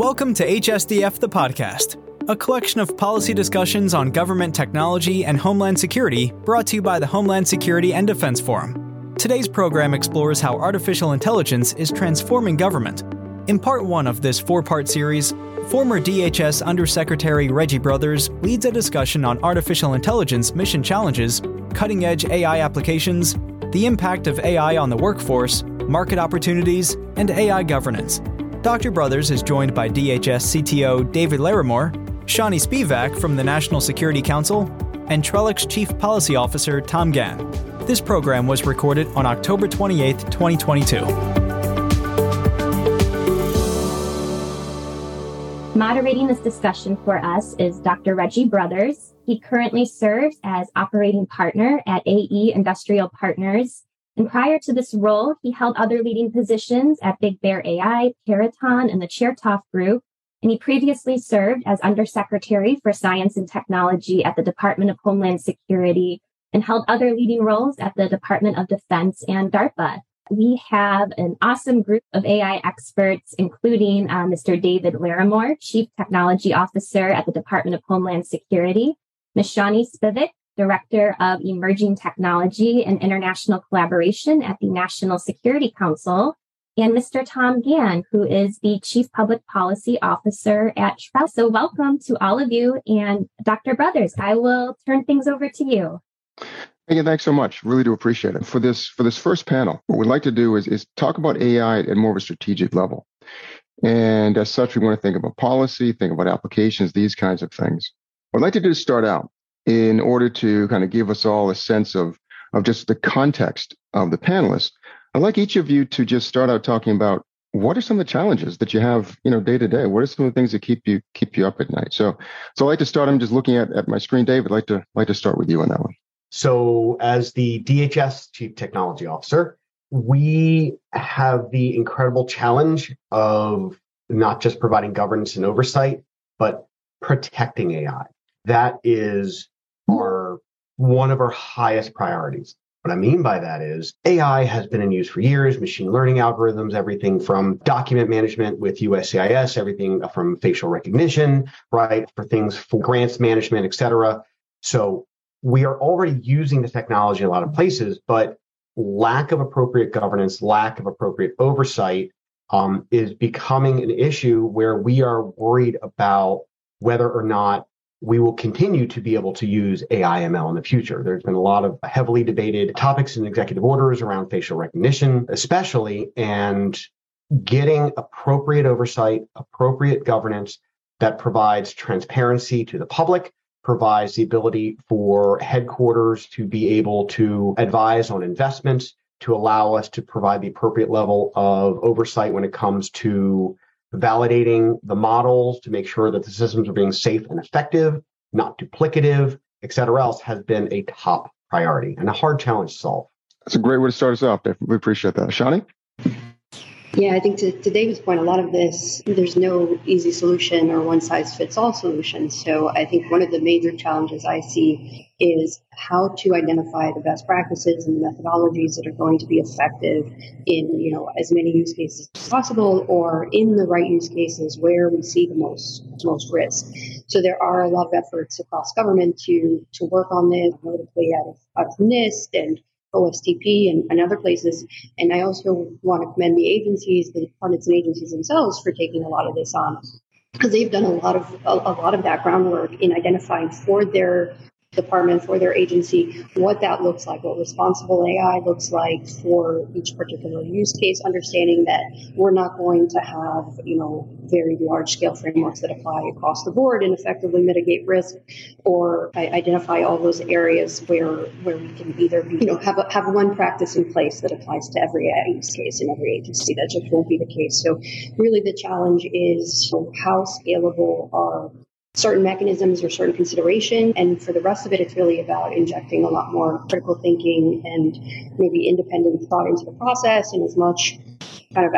Welcome to HSDF the Podcast, a collection of policy discussions on government technology and homeland security brought to you by the Homeland Security and Defense Forum. Today's program explores how artificial intelligence is transforming government. In part one of this four part series, former DHS Undersecretary Reggie Brothers leads a discussion on artificial intelligence mission challenges, cutting edge AI applications, the impact of AI on the workforce, market opportunities, and AI governance. Dr. Brothers is joined by DHS CTO David Larrimore, Shani Spivak from the National Security Council, and Trellix Chief Policy Officer Tom Gann. This program was recorded on October 28, 2022. Moderating this discussion for us is Dr. Reggie Brothers. He currently serves as operating partner at AE Industrial Partners and prior to this role, he held other leading positions at Big Bear AI, Peraton, and the Chertoff Group. And he previously served as Undersecretary for Science and Technology at the Department of Homeland Security and held other leading roles at the Department of Defense and DARPA. We have an awesome group of AI experts, including uh, Mr. David Larrimore, Chief Technology Officer at the Department of Homeland Security, Ms. Shani Spivak, Director of Emerging Technology and International Collaboration at the National Security Council, and Mr. Tom Gann, who is the Chief Public Policy Officer at Trellix. So welcome to all of you. And Dr. Brothers, I will turn things over to you. Again, thanks so much. Really do appreciate it. For this for this first panel, what we'd like to do is, is talk about AI at more of a strategic level. And as such, we want to think about policy, think about applications, these kinds of things. What I'd like to do is start out in order to kind of give us all a sense of, of just the context of the panelists, I'd like each of you to just start out talking about what are some of the challenges that you have, you know, day to day? What are some of the things that keep you keep you up at night? So, so I'd like to start. I'm just looking at, at my screen, Dave. I'd like to like to start with you on that one. So, as the DHS Chief Technology Officer, we have the incredible challenge of not just providing governance and oversight, but protecting AI. That is one of our highest priorities. What I mean by that is AI has been in use for years, machine learning algorithms, everything from document management with USCIS, everything from facial recognition, right, for things for grants management, et cetera. So we are already using the technology in a lot of places, but lack of appropriate governance, lack of appropriate oversight um, is becoming an issue where we are worried about whether or not we will continue to be able to use AI ML in the future. There's been a lot of heavily debated topics in executive orders around facial recognition, especially, and getting appropriate oversight, appropriate governance that provides transparency to the public, provides the ability for headquarters to be able to advise on investments, to allow us to provide the appropriate level of oversight when it comes to validating the models to make sure that the systems are being safe and effective, not duplicative, et cetera else has been a top priority and a hard challenge to solve. That's a great way to start us off. We appreciate that. Shani? Yeah, I think to, to David's point, a lot of this, there's no easy solution or one size fits all solution. So I think one of the major challenges I see is how to identify the best practices and methodologies that are going to be effective in, you know, as many use cases as possible or in the right use cases where we see the most, most risk. So there are a lot of efforts across government to, to work on this, notably out of, out of NIST and OSTP and, and, other places. And I also want to commend the agencies, the departments and agencies themselves for taking a lot of this on because they've done a lot of a, a lot of background work in identifying for their department for their agency what that looks like, what responsible AI looks like for each particular use case, understanding that we're not going to have, you know, very large scale frameworks that apply across the board and effectively mitigate risk or identify all those areas where where we can either be, you know, have a, have one practice in place that applies to every use case in every agency. That just won't be the case. So really the challenge is how scalable are certain mechanisms or certain consideration. And for the rest of it, it's really about injecting a lot more critical thinking and maybe independent thought into the process and as much kind of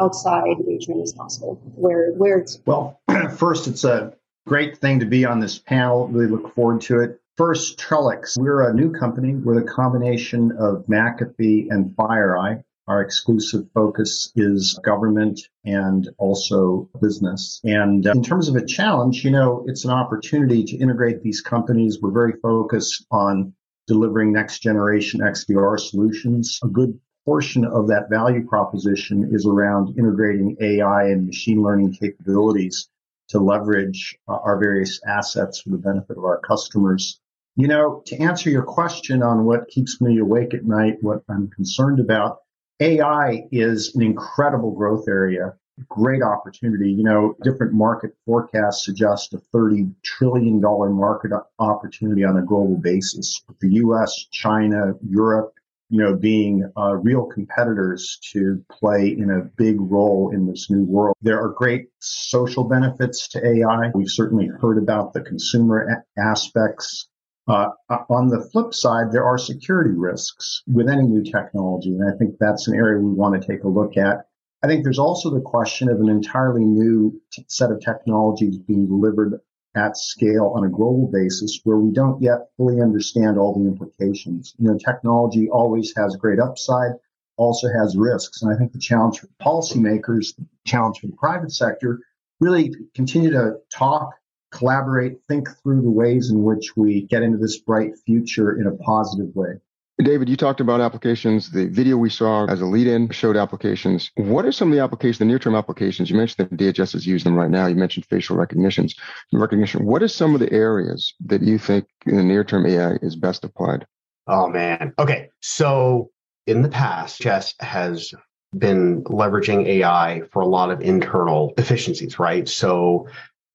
outside engagement as possible where where it's well first it's a great thing to be on this panel. Really look forward to it. First trellix. We're a new company. We're the combination of mcafee and fireeye Our exclusive focus is government and also business. And uh, in terms of a challenge, you know, it's an opportunity to integrate these companies. We're very focused on delivering next generation XDR solutions. A good portion of that value proposition is around integrating AI and machine learning capabilities to leverage uh, our various assets for the benefit of our customers. You know, to answer your question on what keeps me awake at night, what I'm concerned about, AI is an incredible growth area, great opportunity. You know, different market forecasts suggest a $30 trillion market opportunity on a global basis. The US, China, Europe, you know, being uh, real competitors to play in a big role in this new world. There are great social benefits to AI. We've certainly heard about the consumer a- aspects. Uh, on the flip side, there are security risks with any new technology, and I think that's an area we want to take a look at. I think there's also the question of an entirely new t- set of technologies being delivered at scale on a global basis where we don't yet fully understand all the implications. You know, technology always has great upside, also has risks. And I think the challenge for policymakers, the challenge for the private sector, really continue to talk, collaborate, think through the ways in which we get into this bright future in a positive way. David, you talked about applications. The video we saw as a lead in showed applications. What are some of the applications, the near term applications? You mentioned that DHS is using them right now. You mentioned facial recognitions, recognition. What are some of the areas that you think in the near term AI is best applied? Oh, man. Okay. So in the past, Chess has been leveraging AI for a lot of internal efficiencies, right? So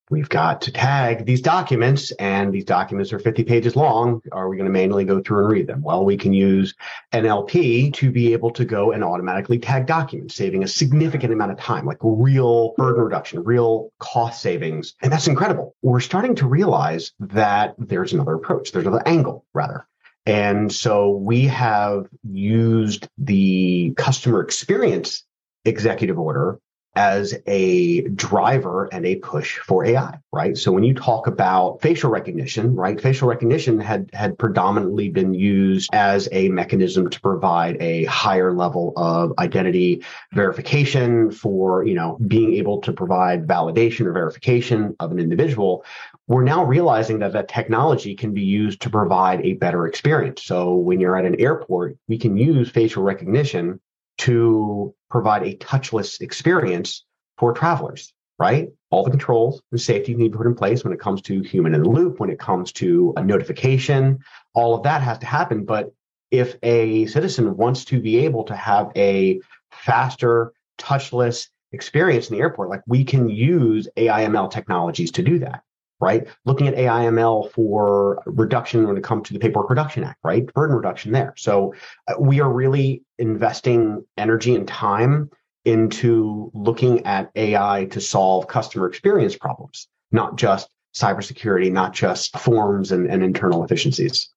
we've got to tag these documents and these documents are 50 pages long. Are we going to manually go through and read them? Well, we can use NLP to be able to go and automatically tag documents, saving a significant amount of time, like real burden reduction, real cost savings. And that's incredible. We're starting to realize that there's another approach. There's another angle rather. And so we have used the customer experience executive order as a driver and a push for AI, right? So when you talk about facial recognition, right? Facial recognition had had predominantly been used as a mechanism to provide a higher level of identity verification for, you know, being able to provide validation or verification of an individual. We're now realizing that that technology can be used to provide a better experience. So when you're at an airport, we can use facial recognition to provide a touchless experience for travelers, right? All the controls and safety you need to put in place when it comes to human in the loop, when it comes to a notification, all of that has to happen. But if a citizen wants to be able to have a faster, touchless experience in the airport, like we can use AIML technologies to do that right? Looking at AIML for reduction when it comes to the Paperwork Reduction Act, right? Burden reduction there. So uh, we are really investing energy and time into looking at AI to solve customer experience problems, not just cybersecurity, not just forms and, and internal efficiencies.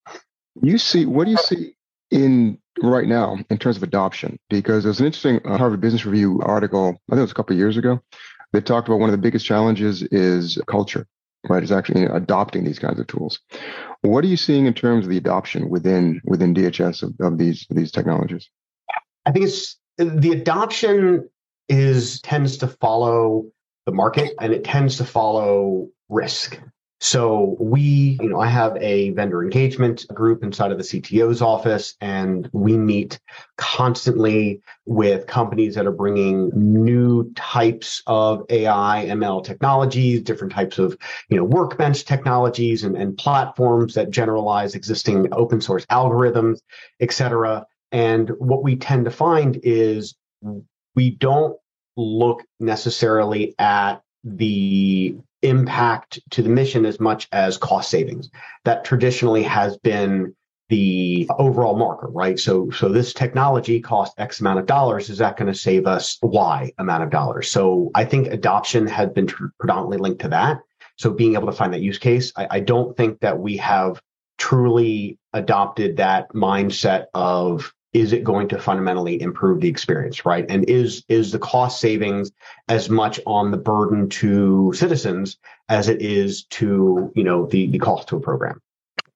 You see, what do you see in right now in terms of adoption? Because there's an interesting uh, Harvard Business Review article, I think it was a couple years ago, that talked about one of the biggest challenges is culture right? Is actually adopting these kinds of tools. What are you seeing in terms of the adoption within within DHS of, of these these technologies? I think it's the adoption is tends to follow the market and it tends to follow risk. So we, you know, I have a vendor engagement group inside of the CTO's office and we meet constantly with companies that are bringing new types of AI, ML technologies, different types of, you know, workbench technologies and, and platforms that generalize existing open source algorithms, et cetera. And what we tend to find is we don't look necessarily at the impact to the mission as much as cost savings. That traditionally has been the overall marker, right? So, so this technology cost X amount of dollars. Is that going to save us Y amount of dollars? So I think adoption has been tr- predominantly linked to that. So being able to find that use case, I, I don't think that we have truly adopted that mindset of is it going to fundamentally improve the experience right and is is the cost savings as much on the burden to citizens as it is to you know the the cost to a program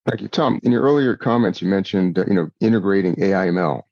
thank you tom in your earlier comments you mentioned uh, you know integrating aiml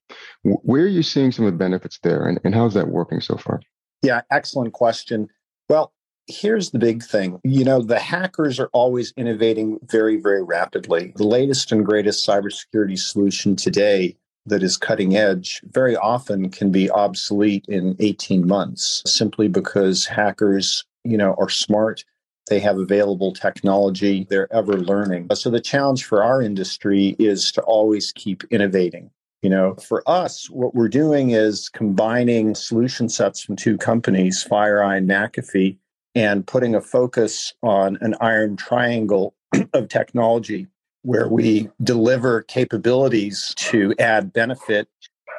Where are you seeing some of the benefits there, and, and how's that working so far? Yeah, excellent question. Well, here's the big thing. You know, the hackers are always innovating very, very rapidly. The latest and greatest cybersecurity solution today that is cutting edge very often can be obsolete in 18 months simply because hackers, you know, are smart. They have available technology. They're ever learning. So the challenge for our industry is to always keep innovating. You know, for us, what we're doing is combining solution sets from two companies, FireEye and McAfee, and putting a focus on an iron triangle of technology where we deliver capabilities to add benefit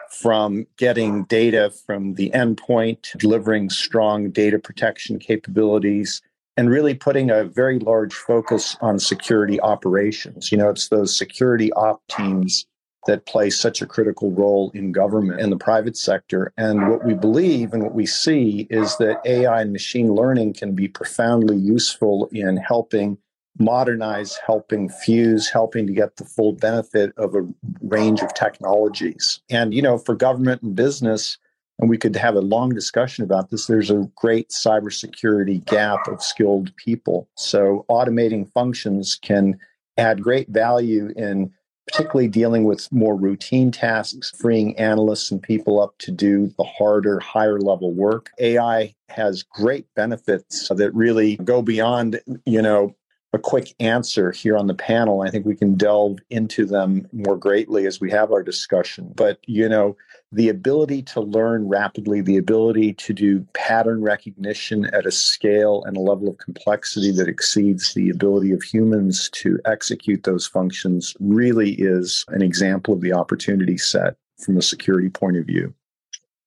from getting data from the endpoint, delivering strong data protection capabilities, and really putting a very large focus on security operations. You know, it's those security op teams that play such a critical role in government and the private sector. And what we believe and what we see is that AI and machine learning can be profoundly useful in helping modernize, helping fuse, helping to get the full benefit of a range of technologies. And, you know, for government and business, and we could have a long discussion about this, there's a great cybersecurity gap of skilled people. So automating functions can add great value in particularly dealing with more routine tasks, freeing analysts and people up to do the harder, higher level work. AI has great benefits that really go beyond, you know, a quick answer here on the panel. I think we can delve into them more greatly as we have our discussion. But, you know, the ability to learn rapidly, the ability to do pattern recognition at a scale and a level of complexity that exceeds the ability of humans to execute those functions really is an example of the opportunity set from a security point of view.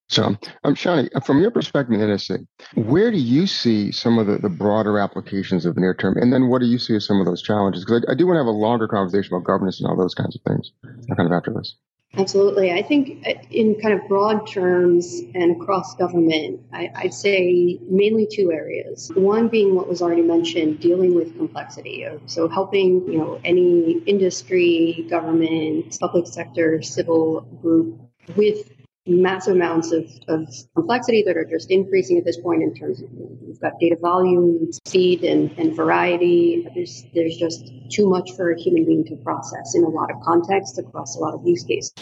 So, um, Shani, uh, from your perspective in NSC, where do you see some of the, the broader applications of the near term? And then what do you see as some of those challenges? Because I, I, do want to have a longer conversation about governance and all those kinds of things kind of after this. Absolutely. I think uh, in kind of broad terms and across government, I, would say mainly two areas. One being what was already mentioned, dealing with complexity. So helping, you know, any industry, government, public sector, civil group with massive amounts of, of complexity that are just increasing at this point in terms of we've got data volume, speed, and, and variety. There's there's just too much for a human being to process in a lot of contexts across a lot of use cases.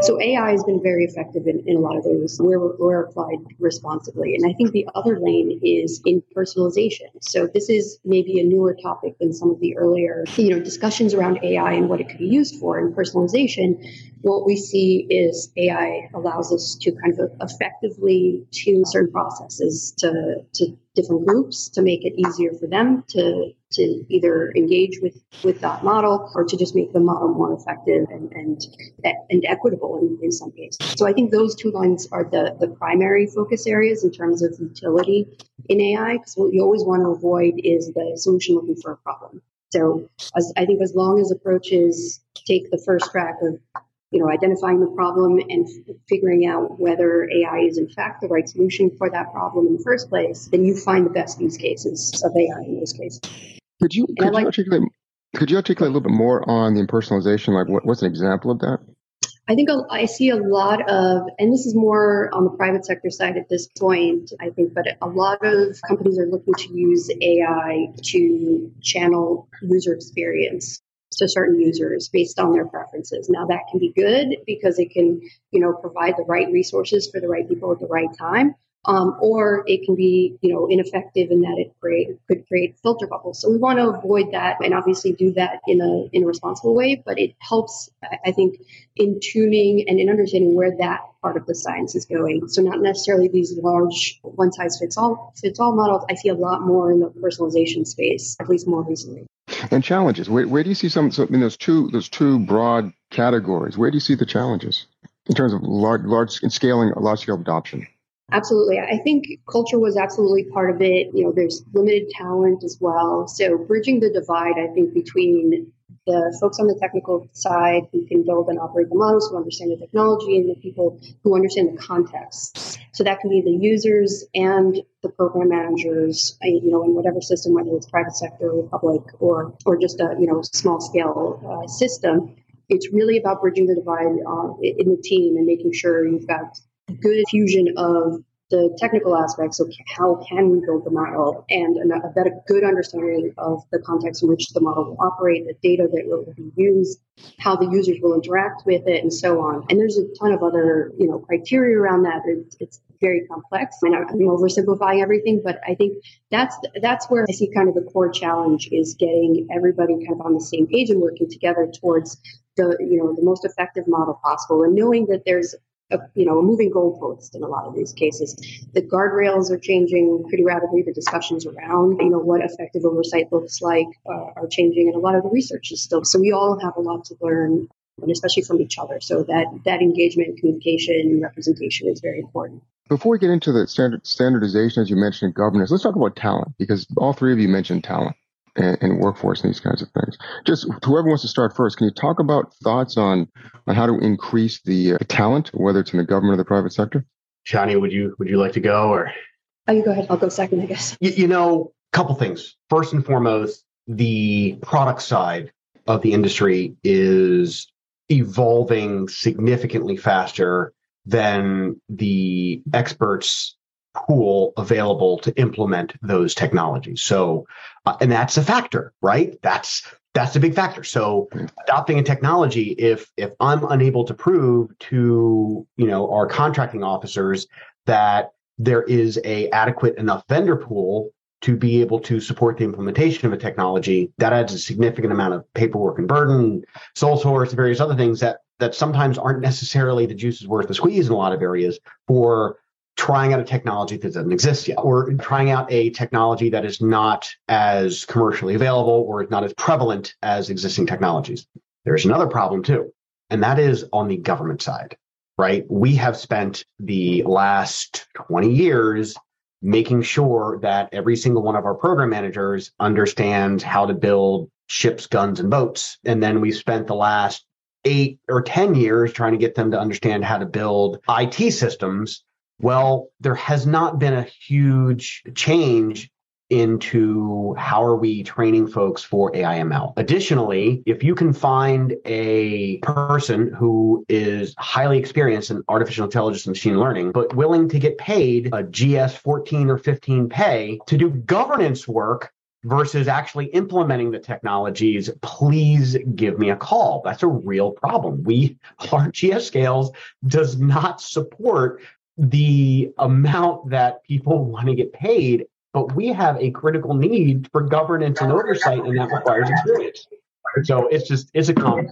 So AI has been very effective in, in a lot of those where we're applied responsibly. And I think the other lane is in personalization. So this is maybe a newer topic than some of the earlier, you know, discussions around AI and what it could be used for in personalization. What we see is AI allows us to kind of effectively tune certain processes to, to different groups to make it easier for them to to either engage with with that model or to just make the model more effective and and, and equitable in, in some cases. So I think those two lines are the the primary focus areas in terms of utility in AI because what you always want to avoid is the solution looking for a problem. So as, I think as long as approaches take the first track of you know, identifying the problem and f- figuring out whether AI is in fact the right solution for that problem in the first place, then you find the best use cases of AI in those cases. Could you, could you articulate could you articulate a little bit more on the impersonalization? Like, what, what's an example of that? I think I see a lot of, and this is more on the private sector side at this point, I think, but a lot of companies are looking to use AI to channel user experience to certain users based on their preferences. Now that can be good because it can, you know, provide the right resources for the right people at the right time. Um, or it can be, you know, ineffective in that it create, could create filter bubbles. So we want to avoid that and obviously do that in a in a responsible way. But it helps, I think, in tuning and in understanding where that part of the science is going. So not necessarily these large one size fits all fits all models. I see a lot more in the personalization space, at least more recently and challenges. Where, where do you see some, some in those two those two broad categories? Where do you see the challenges in terms of large large scaling large scale adoption? Absolutely. I think culture was absolutely part of it. You know, there's limited talent as well. So bridging the divide, I think, between the folks on the technical side who can build and operate the models, who understand the technology, and the people who understand the context. So that can be the users and the program managers, you know, in whatever system, whether it's private sector or public or or just a you know small scale uh, system. it's really about bridging the divide uh, in the team and making sure you've got good fusion of the technical aspects of how can we build the model and a better good understanding of the context in which the model will operate, the data that will be used, how the users will interact with it, and so on. And there's a ton of other you know criteria around that. It's, it's very complex. Mean, I'm oversimplifying everything, but I think that's that's where I see kind of the core challenge is getting everybody kind of on the same page and working together towards the you know the most effective model possible, and knowing that there's a, you know, a moving goalpost in a lot of these cases. The guardrails are changing pretty rapidly. The discussions around, you know, what effective oversight looks like uh, are changing, and a lot of the research is still. So we all have a lot to learn, and especially from each other. So that that engagement, communication, representation is very important. Before we get into the standard, standardization, as you mentioned, governance, let's talk about talent because all three of you mentioned talent and, and, workforce and these kinds of things. Just whoever wants to start first, can you talk about thoughts on on how to increase the uh, talent, whether it's in the government or the private sector? Shani, would you would you like to go or? Oh, you go ahead. I'll go second, I guess. You, you know, a couple things. First and foremost, the product side of the industry is evolving significantly faster than the experts pool available to implement those technologies. So, uh, and that's a factor, right? That's that's a big factor. So, adopting a technology, if if I'm unable to prove to you know our contracting officers that there is a adequate enough vendor pool to be able to support the implementation of a technology, that adds a significant amount of paperwork and burden, sole source, various other things that that sometimes aren't necessarily the juice is worth the squeeze in a lot of areas for trying out a technology that doesn't exist yet, or trying out a technology that is not as commercially available or is not as prevalent as existing technologies. There's another problem too, and that is on the government side, right? We have spent the last 20 years making sure that every single one of our program managers understands how to build ships, guns, and boats. And then we spent the last eight or 10 years trying to get them to understand how to build IT systems well, there has not been a huge change into how are we training folks for AIML. Additionally, if you can find a person who is highly experienced in artificial intelligence and machine learning, but willing to get paid a GS 14 or 15 pay to do governance work versus actually implementing the technologies, please give me a call. That's a real problem. We, our GS scales does not support the amount that people want to get paid, but we have a critical need for governance and oversight, and that requires experience. So it's just it's a common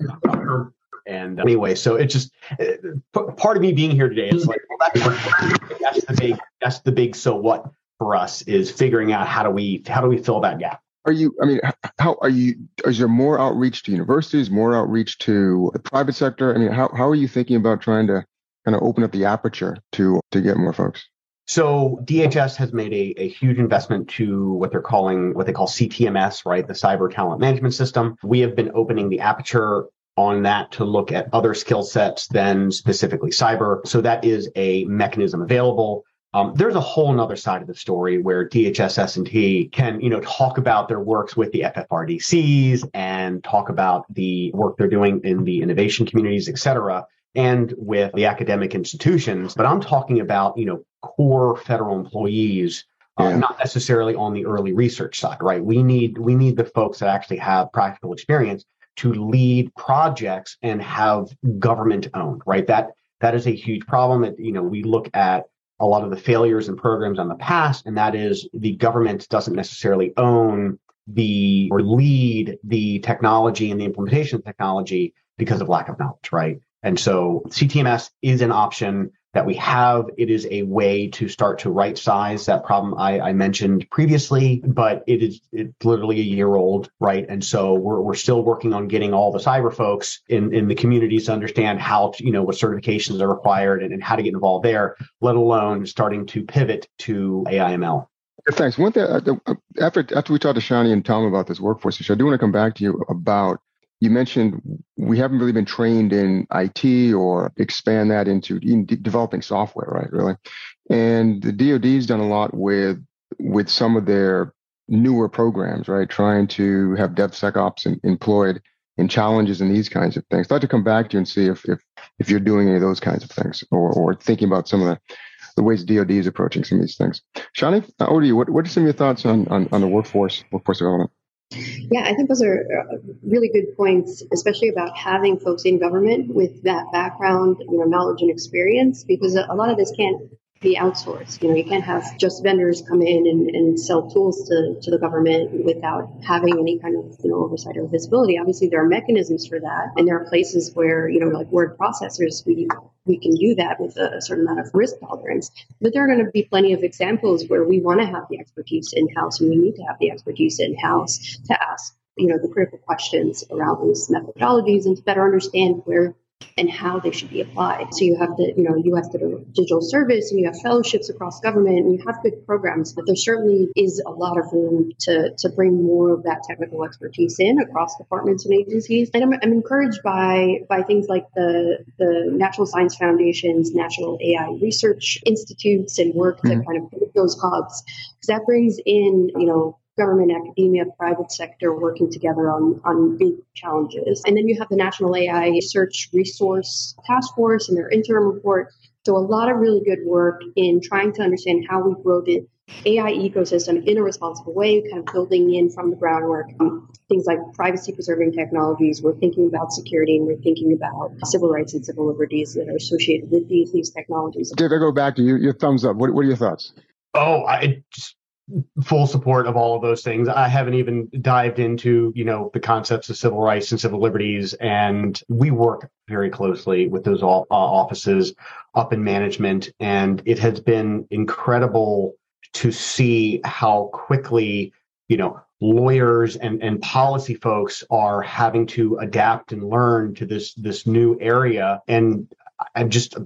and uh, anyway, so it's just uh, part of me being here today is like well, that's, that's the big that's the big so what for us is figuring out how do we how do we fill that gap. Are you? I mean, how are you? Is there more outreach to universities, more outreach to the private sector? I mean, how how are you thinking about trying to kind of open up the aperture to to get more folks? So DHS has made a, a huge investment to what they're calling what they call CTMS, right? The Cyber Talent Management System. We have been opening the aperture on that to look at other skill sets than specifically cyber. So that is a mechanism available. Um, there's a whole other side of the story where DHS S&T can, you know, talk about their works with the FFRDCs and talk about the work they're doing in the innovation communities, et cetera and with the academic institutions. But I'm talking about, you know, core federal employees, uh, yeah. not necessarily on the early research side, right? We need we need the folks that actually have practical experience to lead projects and have government owned, right? That that is a huge problem. That you know, we look at a lot of the failures and programs on the past, and that is the government doesn't necessarily own the or lead the technology and the implementation of technology because of lack of knowledge, right? And so CTMS is an option that we have. It is a way to start to right size that problem I, I, mentioned previously, but it is it's literally a year old, right? And so we're, we're still working on getting all the cyber folks in, in the communities to understand how to, you know, what certifications are required and, and how to get involved there, let alone starting to pivot to AIML. Thanks. One thing, uh, uh, after, after we talked to Shani and Tom about this workforce issue, I do want to come back to you about you mentioned we haven't really been trained in IT or expand that into de- developing software, right? Really, and the DoD's done a lot with with some of their newer programs, right? Trying to have DevSecOps in, employed in challenges and these kinds of things. I'd like to come back to you and see if if if you're doing any of those kinds of things or or thinking about some of the the ways DoD is approaching some of these things. Shani, uh, over to you. What, what are some of your thoughts on, on, on the workforce workforce development? Yeah, I think those are uh, really good points, especially about having folks in government with that background, you know, knowledge and experience, because a lot of this can't be outsourced. You know, you can't have just vendors come in and, and sell tools to, to the government without having any kind of, you know, oversight or visibility. Obviously, there are mechanisms for that. And there are places where, you know, like word processors, we, we can do that with a certain amount of risk tolerance. But there are going to be plenty of examples where we want to have the expertise in house and we need to have the expertise in house to ask you know the critical questions around these methodologies and to better understand where and how they should be applied. So you have the, you know, U.S. Digital Service and you have fellowships across government and you have good programs, but there certainly is a lot of room to, to bring more of that technical expertise in across departments and agencies. And I'm, I'm encouraged by, by things like the, the National Science Foundation's National AI Research Institutes and work mm-hmm. to kind of those hubs because that brings in, you know, government, academia, private sector working together on, on big challenges. And then you have the National AI Research Resource Task Force and their interim report. So a lot of really good work in trying to understand how we grow the AI ecosystem in a responsible way, kind of building in from the groundwork um, things like privacy preserving technologies. We're thinking about security and we're thinking about civil rights and civil liberties that are associated with these, these technologies. Dave, I go back to you. Your thumbs up. What, what are your thoughts? Oh, I just full support of all of those things. I haven't even dived into, you know, the concepts of civil rights and civil liberties. And we work very closely with those all, uh, offices up in management. And it has been incredible to see how quickly, you know, lawyers and, and policy folks are having to adapt and learn to this, this new area. And I'm just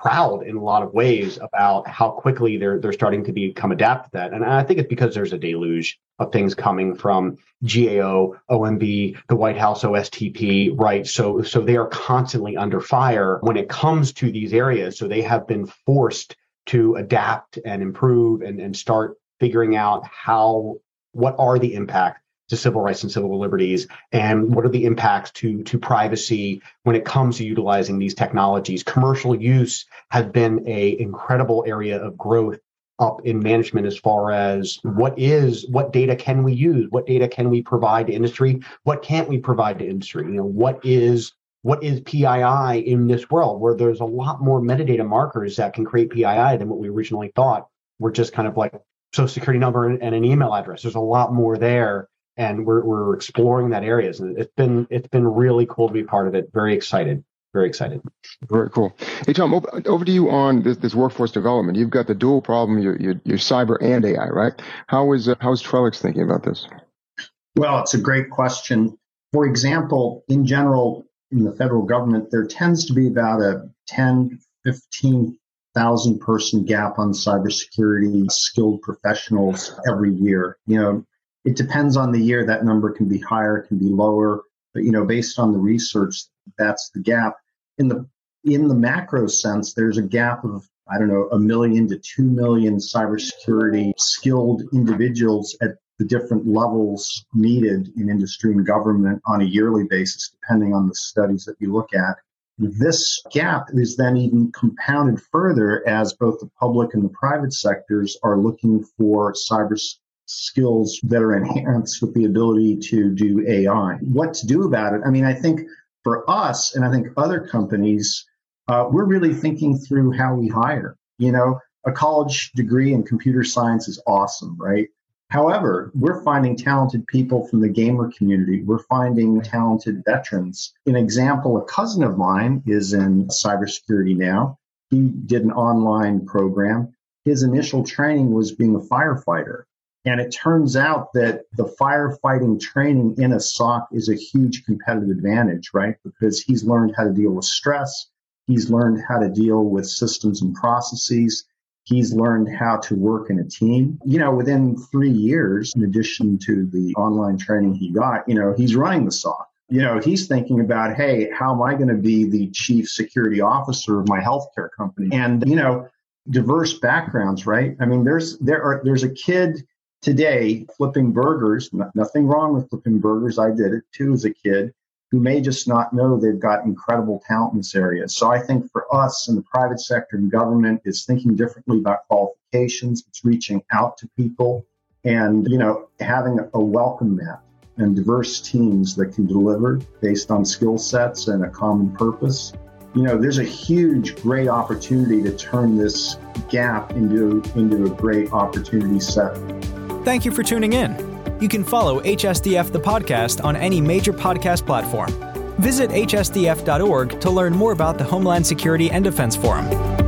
proud in a lot of ways about how quickly they're they're starting to become adapted to that. And I think it's because there's a deluge of things coming from GAO, OMB, the White House OSTP, right? So so they are constantly under fire when it comes to these areas. So they have been forced to adapt and improve and, and start figuring out how what are the impact to civil rights and civil liberties and what are the impacts to to privacy when it comes to utilizing these technologies? Commercial use has been a incredible area of growth up in management as far as what is what data can we use? What data can we provide to industry? What can't we provide to industry? You know what is what is PII in this world where there's a lot more metadata markers that can create PII than what we originally thought? Were just kind of like social security number and, and an email address. There's a lot more there and we're we're exploring that areas. And it's been it's been really cool to be part of it. Very excited. Very excited. Very cool. Hey Tom, over to you on this, this workforce development. You've got the dual problem. You're, you're, you're cyber and AI, right? How is uh, how is Trellix thinking about this? Well, it's a great question. For example, in general, in the federal government, there tends to be about a 10, 15,000 person gap on cybersecurity skilled professionals every year. You know, it depends on the year. That number can be higher, can be lower, but you know, based on the research, that's the gap. In the in the macro sense, there's a gap of I don't know a million to two million cybersecurity skilled individuals at the different levels needed in industry and government on a yearly basis, depending on the studies that you look at. This gap is then even compounded further as both the public and the private sectors are looking for cyber skills that are enhanced with the ability to do AI. What to do about it? I mean, I think for us, and I think other companies, uh, we're really thinking through how we hire. You know, a college degree in computer science is awesome, right? However, we're finding talented people from the gamer community. We're finding talented veterans. An example, a cousin of mine is in cybersecurity now. He did an online program. His initial training was being a firefighter. And it turns out that the firefighting training in a SOC is a huge competitive advantage, right? Because he's learned how to deal with stress. He's learned how to deal with systems and processes. He's learned how to work in a team. You know, within three years, in addition to the online training he got, you know, he's running the SOC. You know, he's thinking about, hey, how am I going to be the chief security officer of my healthcare company? And, you know, diverse backgrounds, right? I mean, there's there are there's a kid today flipping burgers. nothing wrong with flipping burgers. I did it too as a kid. who may just not know they've got incredible talent in this area. So I think for us in the private sector and government, it's thinking differently about qualifications. It's reaching out to people and, you know, having a welcome mat and diverse teams that can deliver based on skill sets and a common purpose. You know, there's a huge, great opportunity to turn this gap into, into a great opportunity set. Thank you for tuning in. You can follow HSDF the podcast on any major podcast platform. Visit hsdf.org to learn more about the Homeland Security and Defense Forum.